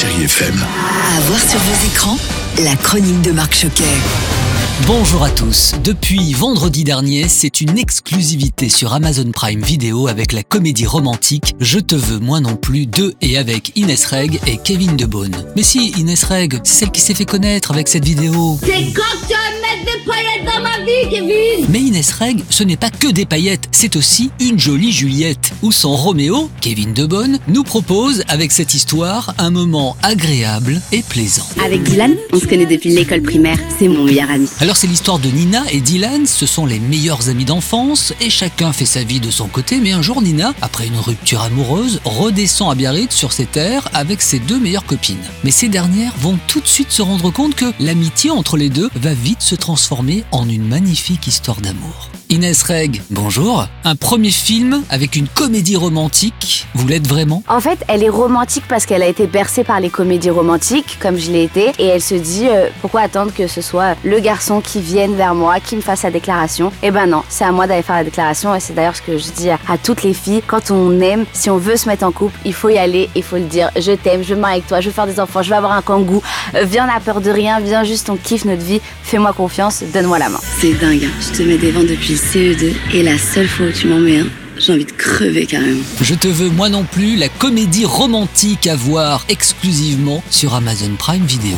Chérie FM. À voir sur vos écrans, la chronique de Marc Choquet. Bonjour à tous. Depuis vendredi dernier, c'est une exclusivité sur Amazon Prime Video avec la comédie romantique Je te veux moi non plus 2 et avec Inès Reg et Kevin De Beaune. Mais si, Inès Reg, c'est celle qui s'est fait connaître avec cette vidéo. C'est quand tu vas mettre des paillettes dans ma vie, Kevin Mais Inès Reg, ce n'est pas que des paillettes, c'est aussi une jolie Juliette. Où son Roméo, Kevin De Beaune, nous propose avec cette histoire un moment agréable et plaisant. Avec Dylan, on se connaît depuis l'école primaire. C'est mon meilleur ami. Alors c'est l'histoire de Nina et Dylan, ce sont les meilleurs amis d'enfance et chacun fait sa vie de son côté, mais un jour Nina, après une rupture amoureuse, redescend à Biarritz sur ses terres avec ses deux meilleures copines. Mais ces dernières vont tout de suite se rendre compte que l'amitié entre les deux va vite se transformer en une magnifique histoire d'amour. Inès Reg, bonjour. Un premier film avec une comédie romantique, vous l'êtes vraiment? En fait, elle est romantique parce qu'elle a été bercée par les comédies romantiques, comme je l'ai été, et elle se dit euh, pourquoi attendre que ce soit le garçon qui vienne vers moi, qui me fasse sa déclaration? Eh ben non, c'est à moi d'aller faire la déclaration, et c'est d'ailleurs ce que je dis à, toutes les filles quand on aime, si on veut se mettre en couple, il faut y aller, il faut le dire. Je t'aime, je m'aime avec toi, je veux faire des enfants, je veux avoir un kangou. Euh, viens, on peur de rien, viens juste, on kiffe notre vie. Fais-moi confiance, donne-moi la main. C'est dingue, hein. je te mets des vents depuis le CE2 et la seule fois où tu m'en mets un, j'ai envie de crever carrément. Je te veux moi non plus, la comédie romantique à voir exclusivement sur Amazon Prime Video.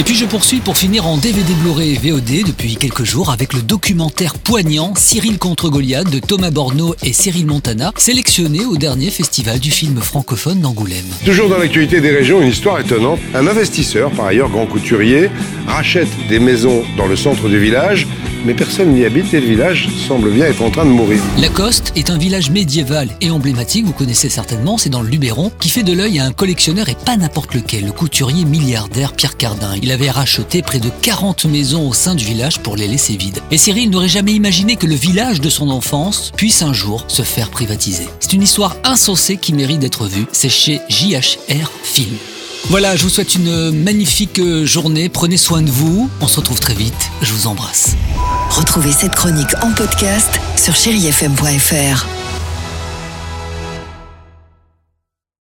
Et puis je poursuis pour finir en DVD Blu-ray et VOD depuis quelques jours avec le documentaire poignant Cyril contre Goliath de Thomas Borneau et Cyril Montana, sélectionné au dernier festival du film francophone d'Angoulême. Toujours dans l'actualité des régions, une histoire étonnante. Un investisseur, par ailleurs grand couturier, rachète des maisons dans le centre du village, mais personne n'y habite et le village semble bien être en train de mourir. Lacoste est un village médiéval et emblématique, vous connaissez certainement, c'est dans le Luberon, qui fait de l'œil à un collectionneur et pas n'importe lequel, le couturier milliardaire Pierre Cardin. Il avait racheté près de 40 maisons au sein du village pour les laisser vides. Et Cyril n'aurait jamais imaginé que le village de son enfance puisse un jour se faire privatiser. C'est une histoire insensée qui mérite d'être vue, c'est chez JHR Film. Voilà, je vous souhaite une magnifique journée, prenez soin de vous, on se retrouve très vite, je vous embrasse. Retrouvez cette chronique en podcast sur chérifm.fr.